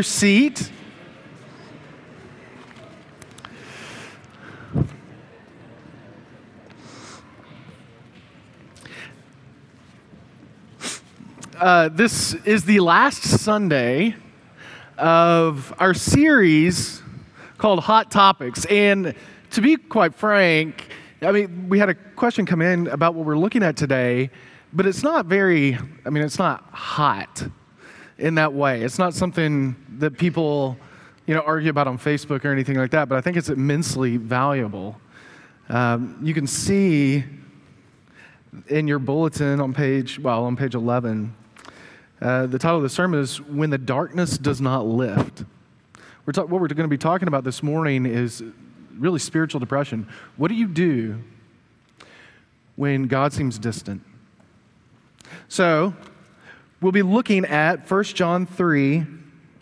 your seat. Uh, this is the last Sunday of our series called Hot Topics. And to be quite frank, I mean, we had a question come in about what we're looking at today, but it's not very, I mean, it's not hot in that way. It's not something that people, you know, argue about on Facebook or anything like that, but I think it's immensely valuable. Um, you can see in your bulletin on page, well, on page 11, uh, the title of the sermon is When the Darkness Does Not Lift. We're ta- what we're going to be talking about this morning is really spiritual depression. What do you do when God seems distant? So, we'll be looking at 1 John 3,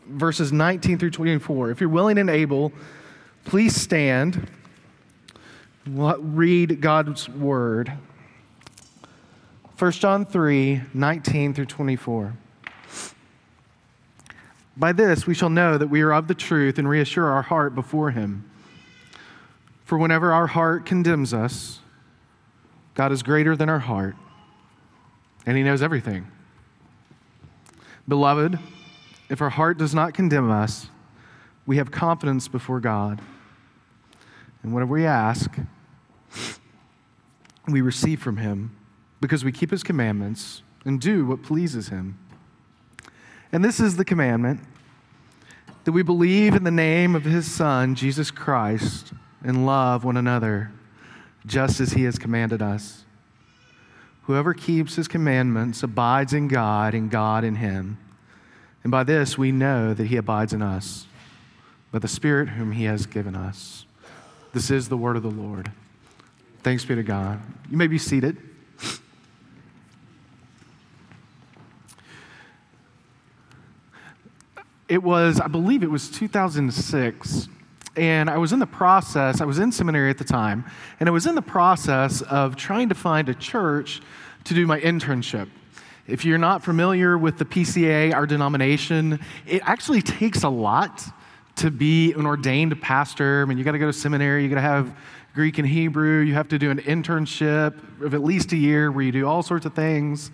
verses 19 through 24. If you're willing and able, please stand. Read God's word. 1 John 3, 19 through 24. By this we shall know that we are of the truth and reassure our heart before Him. For whenever our heart condemns us, God is greater than our heart, and He knows everything. Beloved, if our heart does not condemn us, we have confidence before God. And whatever we ask, we receive from Him because we keep His commandments and do what pleases Him. And this is the commandment that we believe in the name of his Son, Jesus Christ, and love one another just as he has commanded us. Whoever keeps his commandments abides in God, and God in him. And by this we know that he abides in us, by the Spirit whom he has given us. This is the word of the Lord. Thanks be to God. You may be seated. It was, I believe it was 2006. And I was in the process, I was in seminary at the time, and I was in the process of trying to find a church to do my internship. If you're not familiar with the PCA, our denomination, it actually takes a lot to be an ordained pastor. I mean, you got to go to seminary, you got to have Greek and Hebrew, you have to do an internship of at least a year where you do all sorts of things.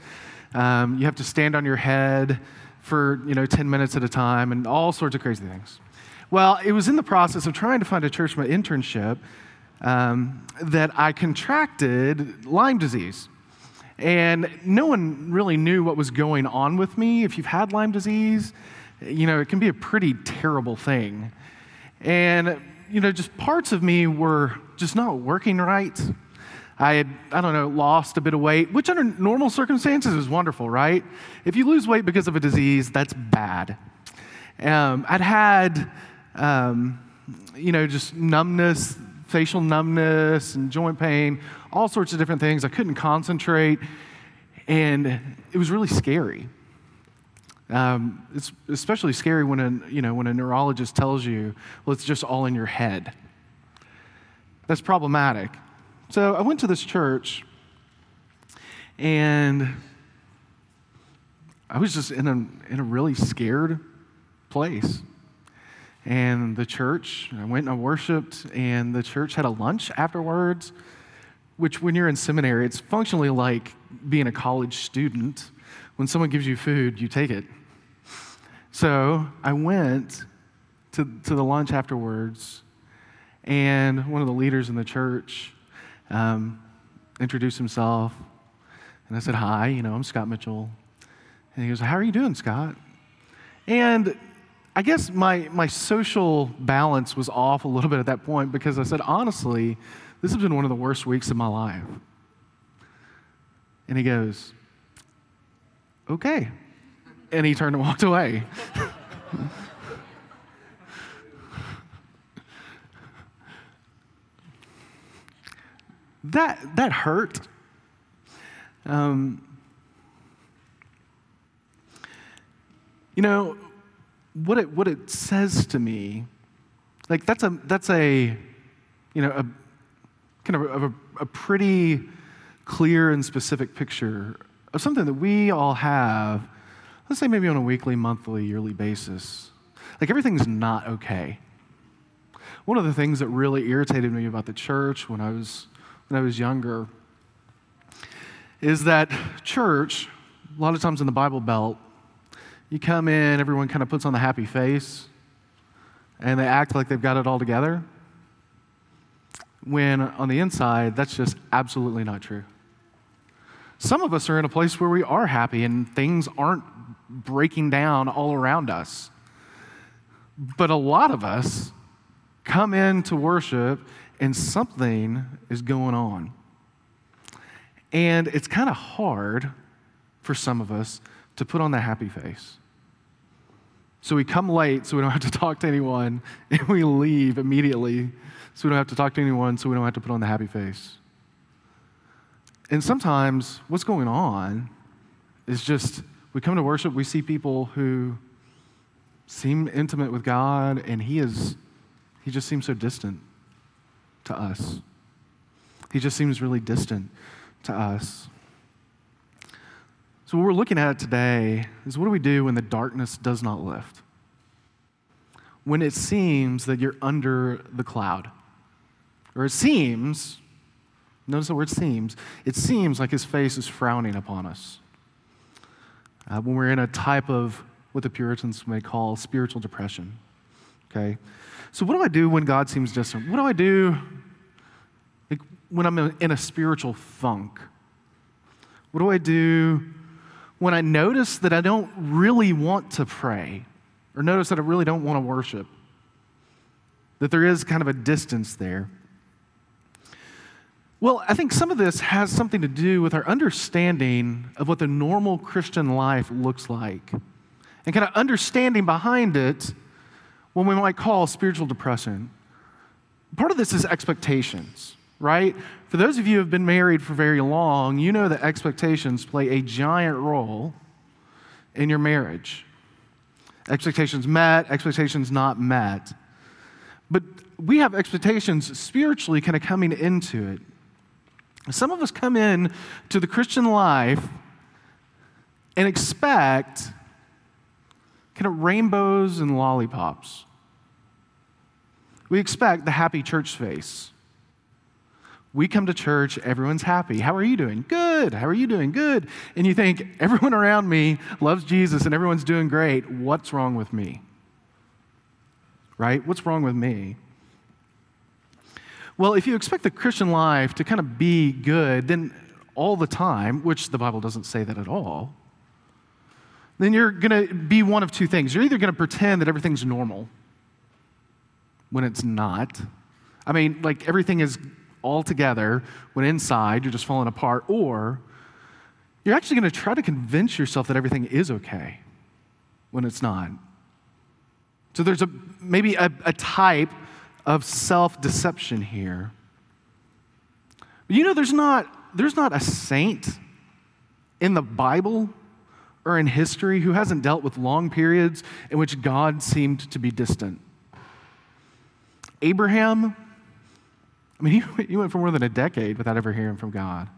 Um, you have to stand on your head for you know 10 minutes at a time and all sorts of crazy things well it was in the process of trying to find a church for my internship um, that i contracted lyme disease and no one really knew what was going on with me if you've had lyme disease you know it can be a pretty terrible thing and you know just parts of me were just not working right I had, I don't know, lost a bit of weight, which under normal circumstances is wonderful, right? If you lose weight because of a disease, that's bad. Um, I'd had, um, you know, just numbness, facial numbness, and joint pain, all sorts of different things. I couldn't concentrate, and it was really scary. Um, it's especially scary when a, you know, when a neurologist tells you, well, it's just all in your head. That's problematic. So I went to this church, and I was just in a, in a really scared place. And the church, I went and I worshiped, and the church had a lunch afterwards, which, when you're in seminary, it's functionally like being a college student. When someone gives you food, you take it. So I went to, to the lunch afterwards, and one of the leaders in the church um, introduced himself. And I said, Hi, you know, I'm Scott Mitchell. And he goes, How are you doing, Scott? And I guess my, my social balance was off a little bit at that point because I said, Honestly, this has been one of the worst weeks of my life. And he goes, Okay. And he turned and walked away. that, that hurt. Um, you know, what it, what it says to me, like that's a, that's a, you know, a kind of a, a pretty clear and specific picture of something that we all have, let's say maybe on a weekly, monthly, yearly basis. Like everything's not okay. One of the things that really irritated me about the church when I was, when I was younger is that church, a lot of times in the Bible Belt, you come in, everyone kind of puts on the happy face, and they act like they've got it all together. When on the inside, that's just absolutely not true. Some of us are in a place where we are happy and things aren't breaking down all around us. But a lot of us come in to worship and something is going on. And it's kind of hard for some of us to put on the happy face. So we come late so we don't have to talk to anyone, and we leave immediately so we don't have to talk to anyone, so we don't have to put on the happy face. And sometimes what's going on is just we come to worship, we see people who seem intimate with God, and He is He just seems so distant to us. He just seems really distant to us. So, what we're looking at today is what do we do when the darkness does not lift? When it seems that you're under the cloud. Or it seems, notice the word seems, it seems like his face is frowning upon us. Uh, when we're in a type of what the Puritans may call spiritual depression. Okay? So, what do I do when God seems distant? What do I do like, when I'm in a spiritual funk? What do I do when I notice that I don't really want to pray or notice that I really don't want to worship? That there is kind of a distance there. Well, I think some of this has something to do with our understanding of what the normal Christian life looks like and kind of understanding behind it what we might call spiritual depression. Part of this is expectations, right? For those of you who have been married for very long, you know that expectations play a giant role in your marriage. Expectations met, expectations not met. But we have expectations spiritually kind of coming into it. Some of us come in to the Christian life and expect kind of rainbows and lollipops. We expect the happy church face. We come to church, everyone's happy. How are you doing? Good. How are you doing? Good. And you think, everyone around me loves Jesus and everyone's doing great. What's wrong with me? Right? What's wrong with me? Well, if you expect the Christian life to kind of be good, then all the time, which the Bible doesn't say that at all, then you're going to be one of two things. You're either going to pretend that everything's normal when it's not. I mean, like everything is all together when inside you're just falling apart, or you're actually going to try to convince yourself that everything is okay when it's not. So there's a, maybe a, a type of self deception here. But you know, there's not, there's not a saint in the Bible or in history who hasn't dealt with long periods in which God seemed to be distant. Abraham, I mean, he, he went for more than a decade without ever hearing from God.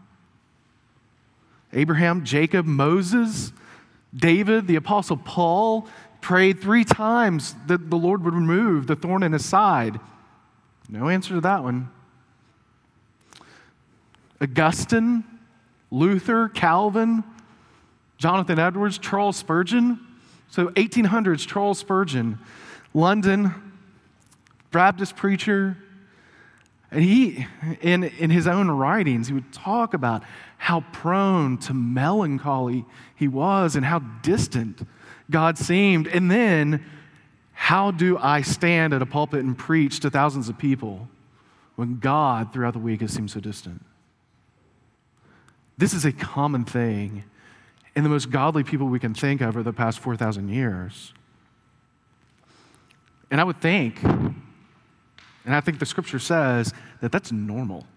Abraham, Jacob, Moses, David, the Apostle Paul prayed three times that the Lord would remove the thorn in his side. No answer to that one. Augustine, Luther, Calvin, Jonathan Edwards, Charles Spurgeon. So, 1800s, Charles Spurgeon, London, Baptist preacher. And he, in, in his own writings, he would talk about how prone to melancholy he was and how distant God seemed. And then, how do I stand at a pulpit and preach to thousands of people when God, throughout the week, has seemed so distant? This is a common thing in the most godly people we can think of over the past 4,000 years. And I would think, and I think the scripture says, that that's normal.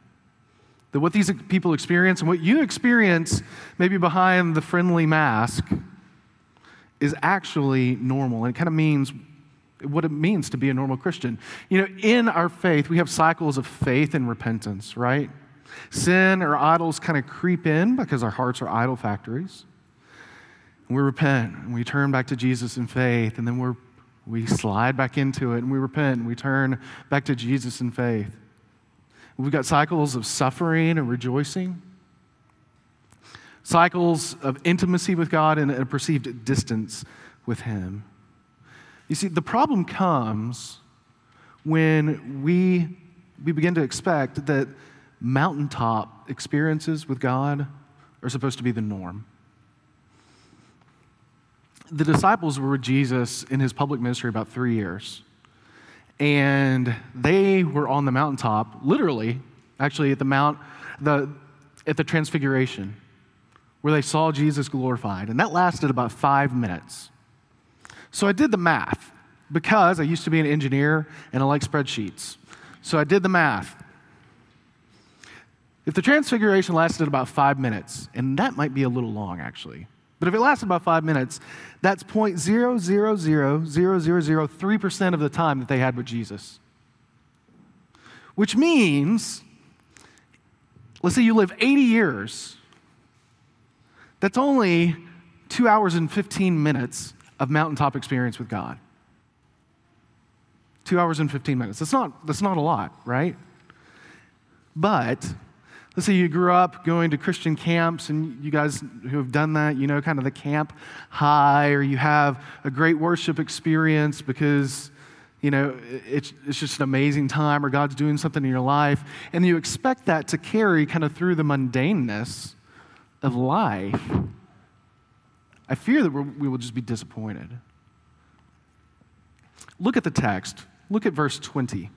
That what these people experience and what you experience, maybe behind the friendly mask, is actually normal. And it kind of means what it means to be a normal Christian. You know, in our faith, we have cycles of faith and repentance, right? Sin or idols kind of creep in because our hearts are idol factories. We repent and we turn back to Jesus in faith, and then we're, we slide back into it and we repent and we turn back to Jesus in faith. We've got cycles of suffering and rejoicing, cycles of intimacy with God and a perceived distance with Him. You see, the problem comes when we, we begin to expect that mountaintop experiences with God are supposed to be the norm. The disciples were with Jesus in his public ministry about three years. And they were on the mountaintop, literally, actually at the mount, the, at the transfiguration, where they saw Jesus glorified. And that lasted about five minutes. So I did the math because I used to be an engineer and I like spreadsheets. So I did the math. If the transfiguration lasted about five minutes, and that might be a little long actually, but if it lasted about five minutes, that's 0.000003% of the time that they had with Jesus. Which means, let's say you live 80 years, that's only two hours and 15 minutes of mountaintop experience with God. Two hours and 15 minutes. That's not, that's not a lot, right? But let's say you grew up going to Christian camps, and you guys who have done that, you know, kind of the camp high, or you have a great worship experience because, you know, it's, it's just an amazing time, or God's doing something in your life, and you expect that to carry kind of through the mundaneness of life. I fear that we will just be disappointed. Look at the text. Look at verse 20.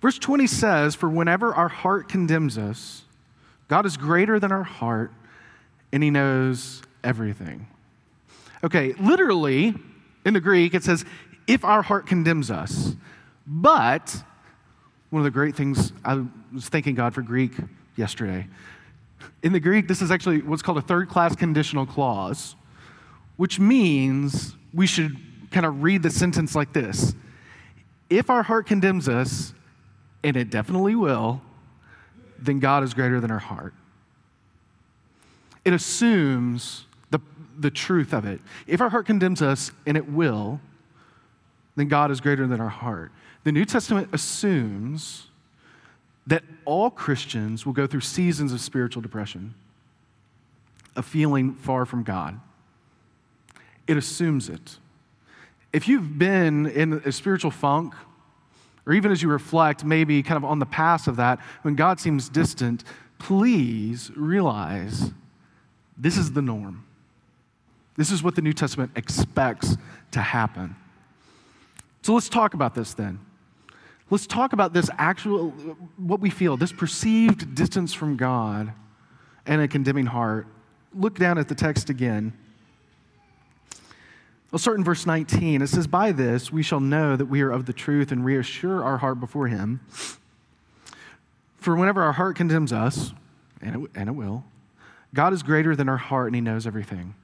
Verse 20 says, For whenever our heart condemns us, God is greater than our heart, and he knows everything. Okay, literally, in the Greek, it says, If our heart condemns us. But one of the great things, I was thanking God for Greek yesterday. In the Greek, this is actually what's called a third class conditional clause, which means we should kind of read the sentence like this If our heart condemns us, and it definitely will, then God is greater than our heart. It assumes the, the truth of it. If our heart condemns us, and it will, then God is greater than our heart. The New Testament assumes that all Christians will go through seasons of spiritual depression, of feeling far from God. It assumes it. If you've been in a spiritual funk or even as you reflect, maybe kind of on the past of that, when God seems distant, please realize this is the norm. This is what the New Testament expects to happen. So let's talk about this then. Let's talk about this actual, what we feel, this perceived distance from God and a condemning heart. Look down at the text again. We'll start in verse 19. It says, By this we shall know that we are of the truth and reassure our heart before Him. For whenever our heart condemns us, and it, and it will, God is greater than our heart and He knows everything.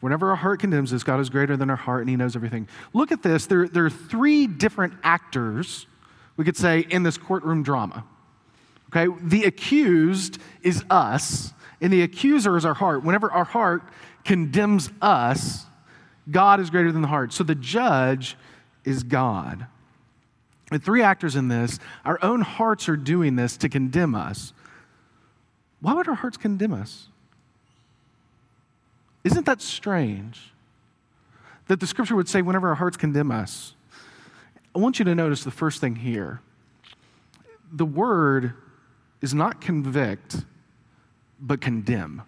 Whenever our heart condemns us, God is greater than our heart and He knows everything. Look at this. There, there are three different actors, we could say, in this courtroom drama. Okay? The accused is us, and the accuser is our heart. Whenever our heart condemns us, God is greater than the heart. So the judge is God. The three actors in this, our own hearts are doing this to condemn us. Why would our hearts condemn us? Isn't that strange? That the scripture would say, whenever our hearts condemn us. I want you to notice the first thing here. The word is not convict, but condemn.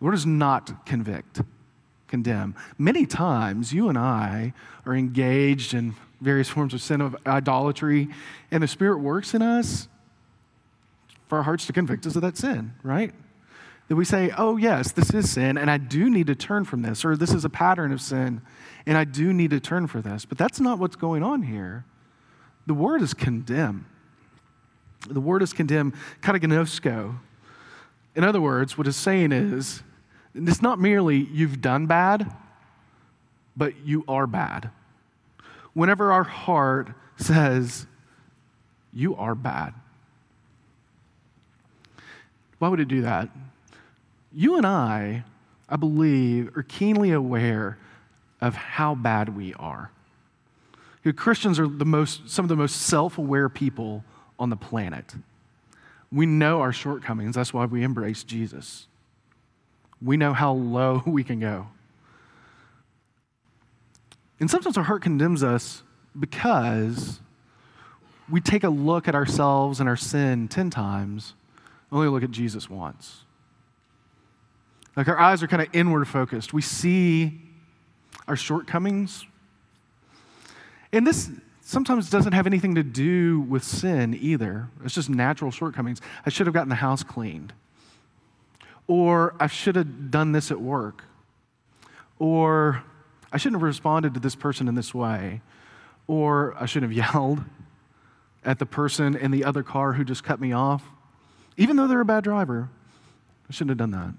The word is not convict, condemn. Many times, you and I are engaged in various forms of sin of idolatry, and the Spirit works in us for our hearts to convict us of that sin, right? That we say, oh, yes, this is sin, and I do need to turn from this, or this is a pattern of sin, and I do need to turn for this. But that's not what's going on here. The word is condemn. The word is condemn, katagnosko. In other words, what it's saying is, it's not merely you've done bad, but you are bad. Whenever our heart says, you are bad, why would it do that? You and I, I believe, are keenly aware of how bad we are. You know, Christians are the most, some of the most self aware people on the planet. We know our shortcomings. That's why we embrace Jesus. We know how low we can go. And sometimes our heart condemns us because we take a look at ourselves and our sin 10 times, only look at Jesus once. Like our eyes are kind of inward focused. We see our shortcomings. And this sometimes doesn't have anything to do with sin either. It's just natural shortcomings. I should have gotten the house cleaned. Or I should have done this at work. Or I shouldn't have responded to this person in this way. Or I shouldn't have yelled at the person in the other car who just cut me off. Even though they're a bad driver, I shouldn't have done that.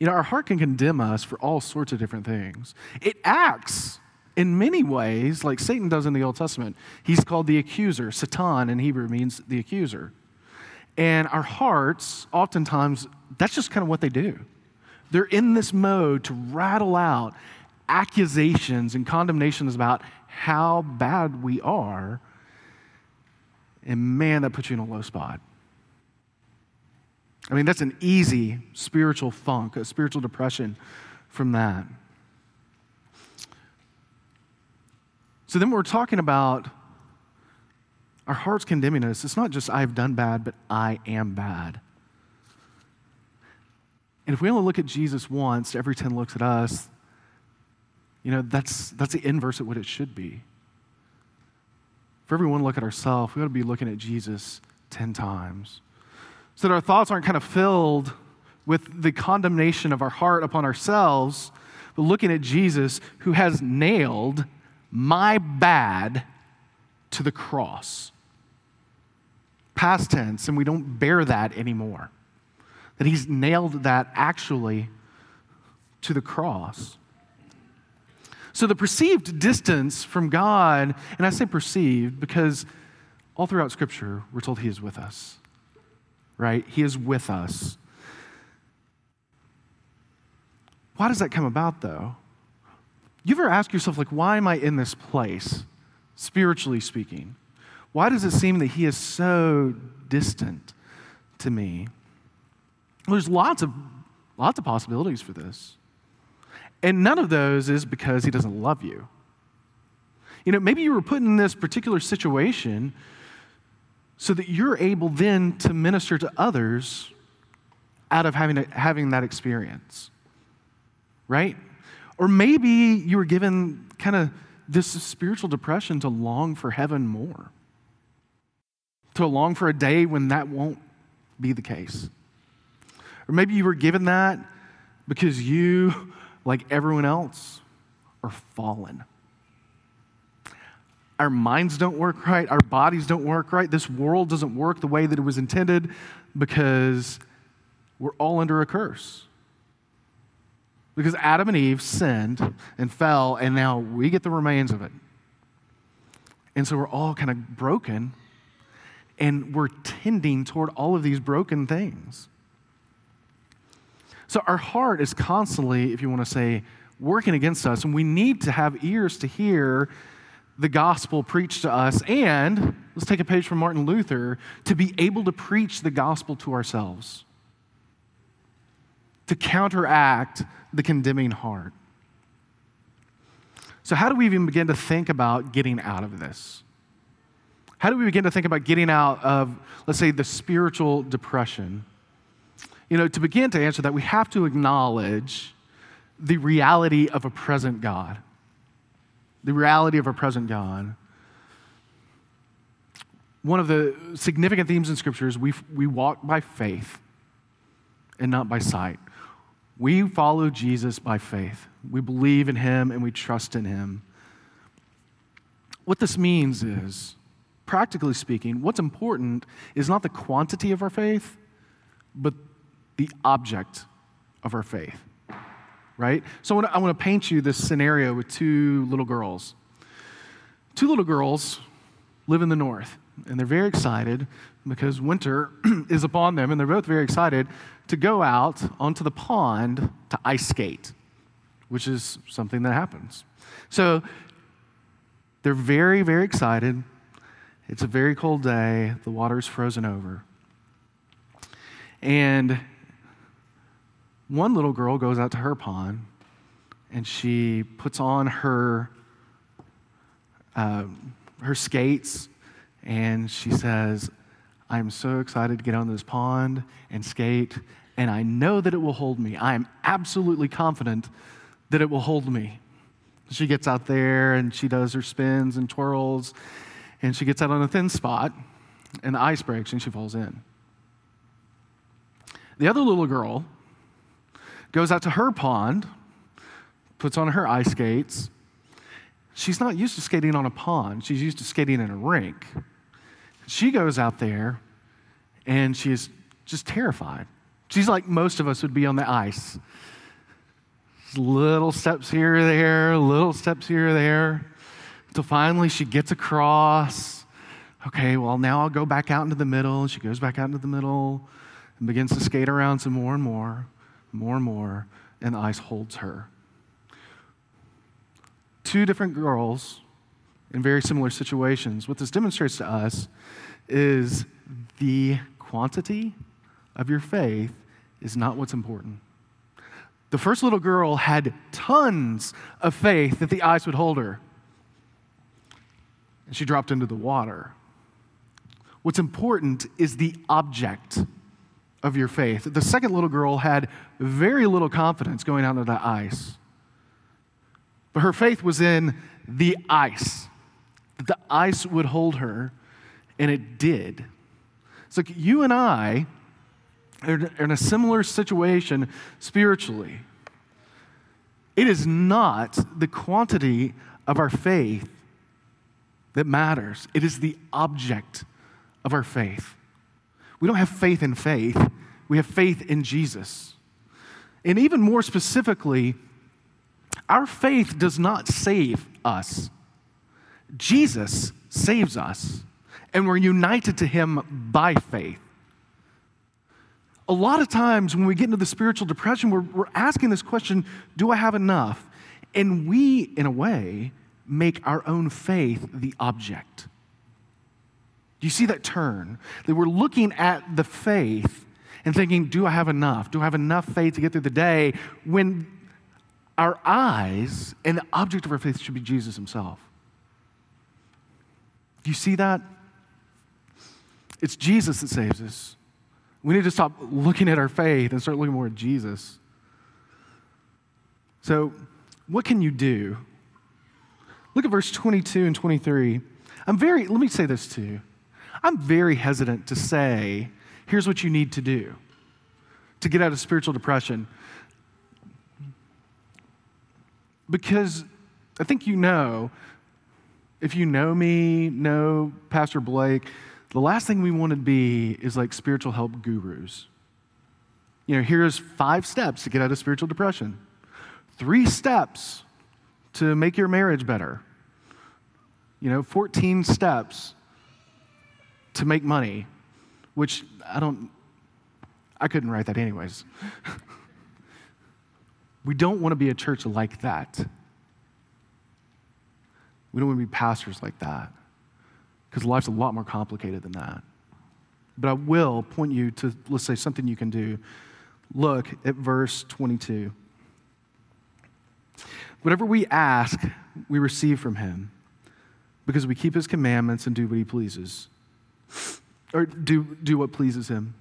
You know, our heart can condemn us for all sorts of different things. It acts in many ways like Satan does in the Old Testament. He's called the accuser. Satan in Hebrew means the accuser. And our hearts, oftentimes, that's just kind of what they do. They're in this mode to rattle out accusations and condemnations about how bad we are. And man, that puts you in a low spot. I mean, that's an easy spiritual funk, a spiritual depression from that. So then we're talking about our hearts condemning us. It's not just I've done bad, but I am bad. And if we only look at Jesus once, every 10 looks at us, you know, that's, that's the inverse of what it should be. For everyone to look at ourselves, we ought to be looking at Jesus 10 times so that our thoughts aren't kind of filled with the condemnation of our heart upon ourselves, but looking at Jesus who has nailed my bad to the cross. Past tense, and we don't bear that anymore. That he's nailed that actually to the cross. So the perceived distance from God, and I say perceived because all throughout Scripture, we're told he is with us right? He is with us. Why does that come about, though? You ever ask yourself, like, why am I in this place, spiritually speaking? Why does it seem that He is so distant to me? Well, there's lots of, lots of possibilities for this. And none of those is because He doesn't love you. You know, maybe you were put in this particular situation so that you're able then to minister to others out of having, a, having that experience. Right? Or maybe you were given kind of this spiritual depression to long for heaven more, to long for a day when that won't be the case. Or maybe you were given that because you, like everyone else, are fallen our minds don't work right, our bodies don't work right, this world doesn't work the way that it was intended because we're all under a curse. Because Adam and Eve sinned and fell, and now we get the remains of it. And so we're all kind of broken, and we're tending toward all of these broken things. So our heart is constantly, if you want to say, working against us, and we need to have ears to hear the gospel preached to us, and let's take a page from Martin Luther to be able to preach the gospel to ourselves, to counteract the condemning heart. So, how do we even begin to think about getting out of this? How do we begin to think about getting out of, let's say, the spiritual depression? You know, to begin to answer that, we have to acknowledge the reality of a present God the reality of a present God. One of the significant themes in Scripture is we, we walk by faith and not by sight. We follow Jesus by faith. We believe in him and we trust in him. What this means is, practically speaking, what's important is not the quantity of our faith, but the object of our faith right? So I want to paint you this scenario with two little girls. Two little girls live in the north. and they're very excited because winter is upon them, and they're both very excited to go out onto the pond to ice skate, which is something that happens. So they're very, very excited. It's a very cold day, the water's frozen over. And one little girl goes out to her pond and she puts on her, uh, her skates and she says, I'm so excited to get on this pond and skate, and I know that it will hold me. I am absolutely confident that it will hold me. She gets out there and she does her spins and twirls, and she gets out on a thin spot, and the ice breaks and she falls in. The other little girl goes out to her pond, puts on her ice skates. She's not used to skating on a pond, she's used to skating in a rink. She goes out there and she is just terrified. She's like most of us would be on the ice. Little steps here or there, little steps here or there, until finally she gets across. Okay, well, now I'll go back out into the middle. She goes back out into the middle and begins to skate around some more and more, more and more, and the ice holds her. Two different girls in very similar situations. What this demonstrates to us is the quantity of your faith is not what's important. The first little girl had tons of faith that the ice would hold her, and she dropped into the water. What's important is the object of your faith. The second little girl had very little confidence going out into the ice, but her faith was in the ice that the ice would hold her, and it did. It's like you and I are in a similar situation spiritually. It is not the quantity of our faith that matters, it is the object of our faith. We don't have faith in faith, we have faith in Jesus. And even more specifically, our faith does not save us. Jesus saves us, and we're united to him by faith. A lot of times when we get into the spiritual depression, we're, we're asking this question Do I have enough? And we, in a way, make our own faith the object. Do you see that turn? That we're looking at the faith and thinking, Do I have enough? Do I have enough faith to get through the day? When our eyes and the object of our faith should be Jesus himself. Do you see that? It's Jesus that saves us. We need to stop looking at our faith and start looking more at Jesus. So, what can you do? Look at verse 22 and 23. I'm very, let me say this to you. I'm very hesitant to say, here's what you need to do to get out of spiritual depression. Because I think you know if you know me, know Pastor Blake, the last thing we want to be is like spiritual help gurus. You know, here's five steps to get out of spiritual depression, three steps to make your marriage better, you know, 14 steps to make money, which I don't, I couldn't write that anyways. we don't want to be a church like that. We don't want to be pastors like that because life's a lot more complicated than that. But I will point you to, let's say, something you can do. Look at verse 22. Whatever we ask, we receive from him because we keep his commandments and do what he pleases, or do, do what pleases him.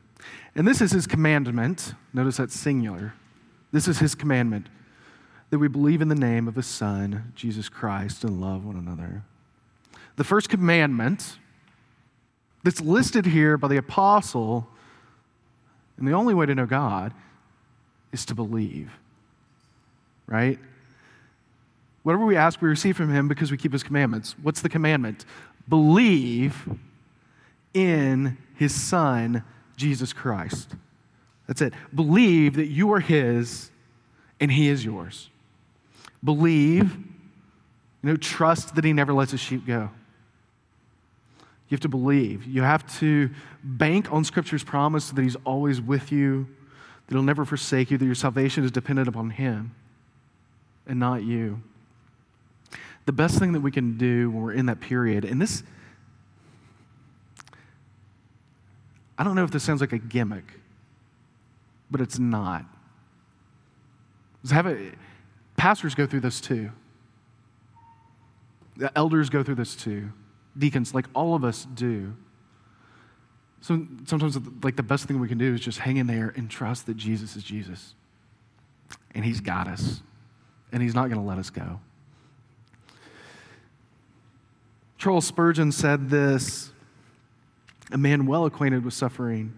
And this is his commandment. Notice that's singular. This is his commandment that we believe in the name of his Son, Jesus Christ, and love one another. The first commandment that's listed here by the apostle, and the only way to know God is to believe, right? Whatever we ask, we receive from him because we keep his commandments. What's the commandment? Believe in his Son, Jesus Christ. That's it. Believe that you are his and he is yours believe, you know, trust that he never lets his sheep go. You have to believe. You have to bank on Scripture's promise that He's always with you, that He'll never forsake you, that your salvation is dependent upon Him and not you. The best thing that we can do when we're in that period, and this, I don't know if this sounds like a gimmick, but it's not. Have a, pastors go through this too. The elders go through this too deacons, like all of us do. So sometimes, like the best thing we can do is just hang in there and trust that Jesus is Jesus, and He's got us, and He's not going to let us go. Charles Spurgeon said this a man well acquainted with suffering.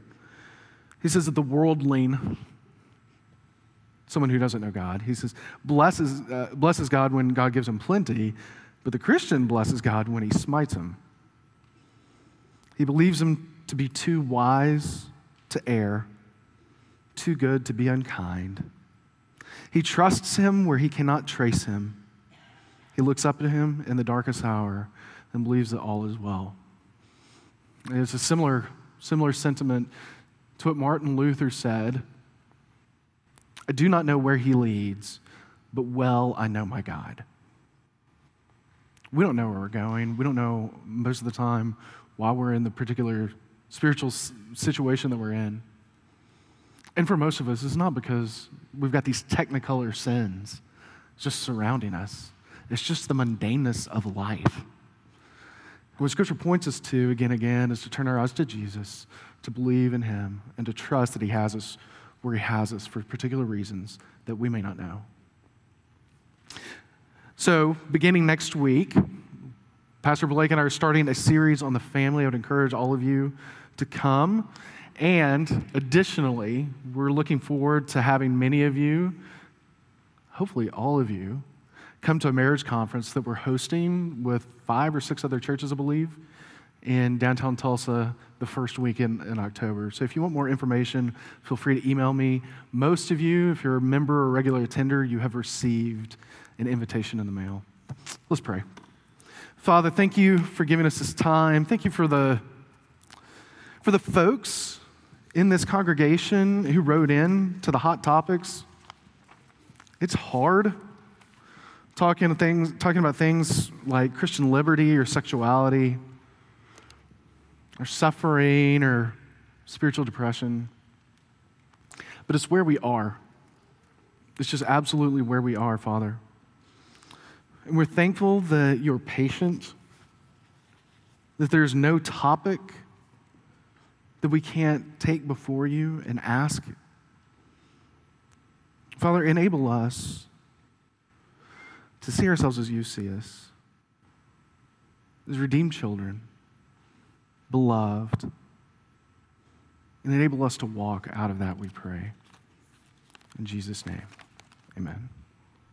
He says that the worldling, someone who doesn't know God, he says, blesses, uh, blesses God when God gives him plenty, but the Christian blesses God when he smites him. He believes him to be too wise to err, too good to be unkind. He trusts him where he cannot trace him. He looks up to him in the darkest hour and believes that all is well. And it's a similar, similar sentiment to what Martin Luther said I do not know where he leads, but well I know my God we don't know where we're going. We don't know most of the time why we're in the particular spiritual situation that we're in. And for most of us, it's not because we've got these technicolor sins just surrounding us. It's just the mundaneness of life. What Scripture points us to again and again is to turn our eyes to Jesus, to believe in Him, and to trust that He has us where He has us for particular reasons that we may not know. So, beginning next week, Pastor Blake and I are starting a series on the family. I would encourage all of you to come. And additionally, we're looking forward to having many of you, hopefully all of you, come to a marriage conference that we're hosting with five or six other churches, I believe, in downtown Tulsa the first week in, in October. So if you want more information, feel free to email me. Most of you, if you're a member or regular attender, you have received an invitation in the mail. Let's pray. Father, thank you for giving us this time. Thank you for the, for the folks in this congregation who wrote in to the hot topics. It's hard talking, things, talking about things like Christian liberty or sexuality or suffering or spiritual depression. But it's where we are. It's just absolutely where we are, Father. And we're thankful that you're patient, that there's no topic that we can't take before you and ask. Father, enable us to see ourselves as you see us, as redeemed children, beloved, and enable us to walk out of that, we pray. In Jesus' name, amen.